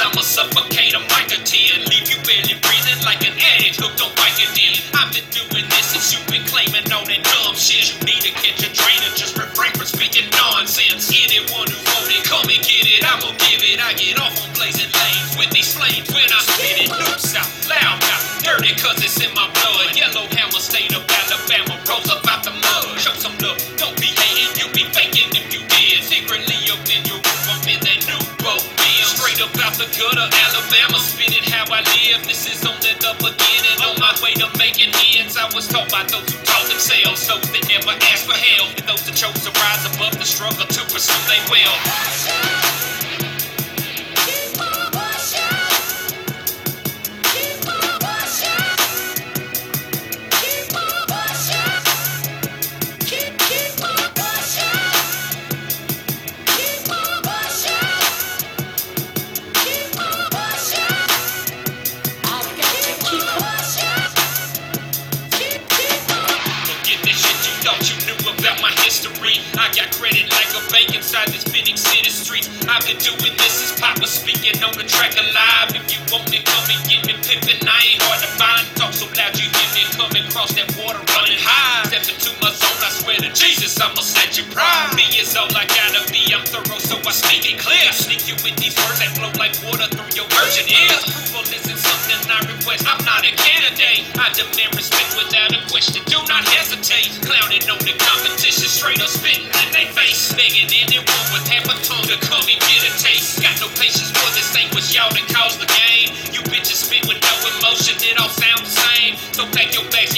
I'ma suffocate a mic ten. Leave you barely breathing like an addict hooked on Vicodin. I've been doing this since you've been claiming all that dumb shit. You need to catch a train and just refrain from speaking bill. Straight up out the gutter, Alabama, spit it how I live. This is only the beginning, on my way to making ends. I was taught by those who taught themselves, those that never asked for help, and those that chose to rise above the struggle to pursue they will. I got credit like a bank inside this Phenix City streets. I've been doing this since Papa speaking on the track alive. If you want me, come and get me pimpin'. I ain't hard to find. Talk so loud you hear me coming across that water running high. Step into my zone, I swear to Jesus, I'ma set you pride. Me is all I gotta be. I'm thorough, so I speak it clear. I Sneak you with these words that flow like water through your virgin ears. I demand respect without a question. Do not hesitate. Clowning on the competition, straight up spitting in their face. Begging anyone with half a tongue to come and get a taste. Got no patience for this ain't what y'all that caused the game. You bitches spit with no emotion, it all sounds the same. So pack your bags,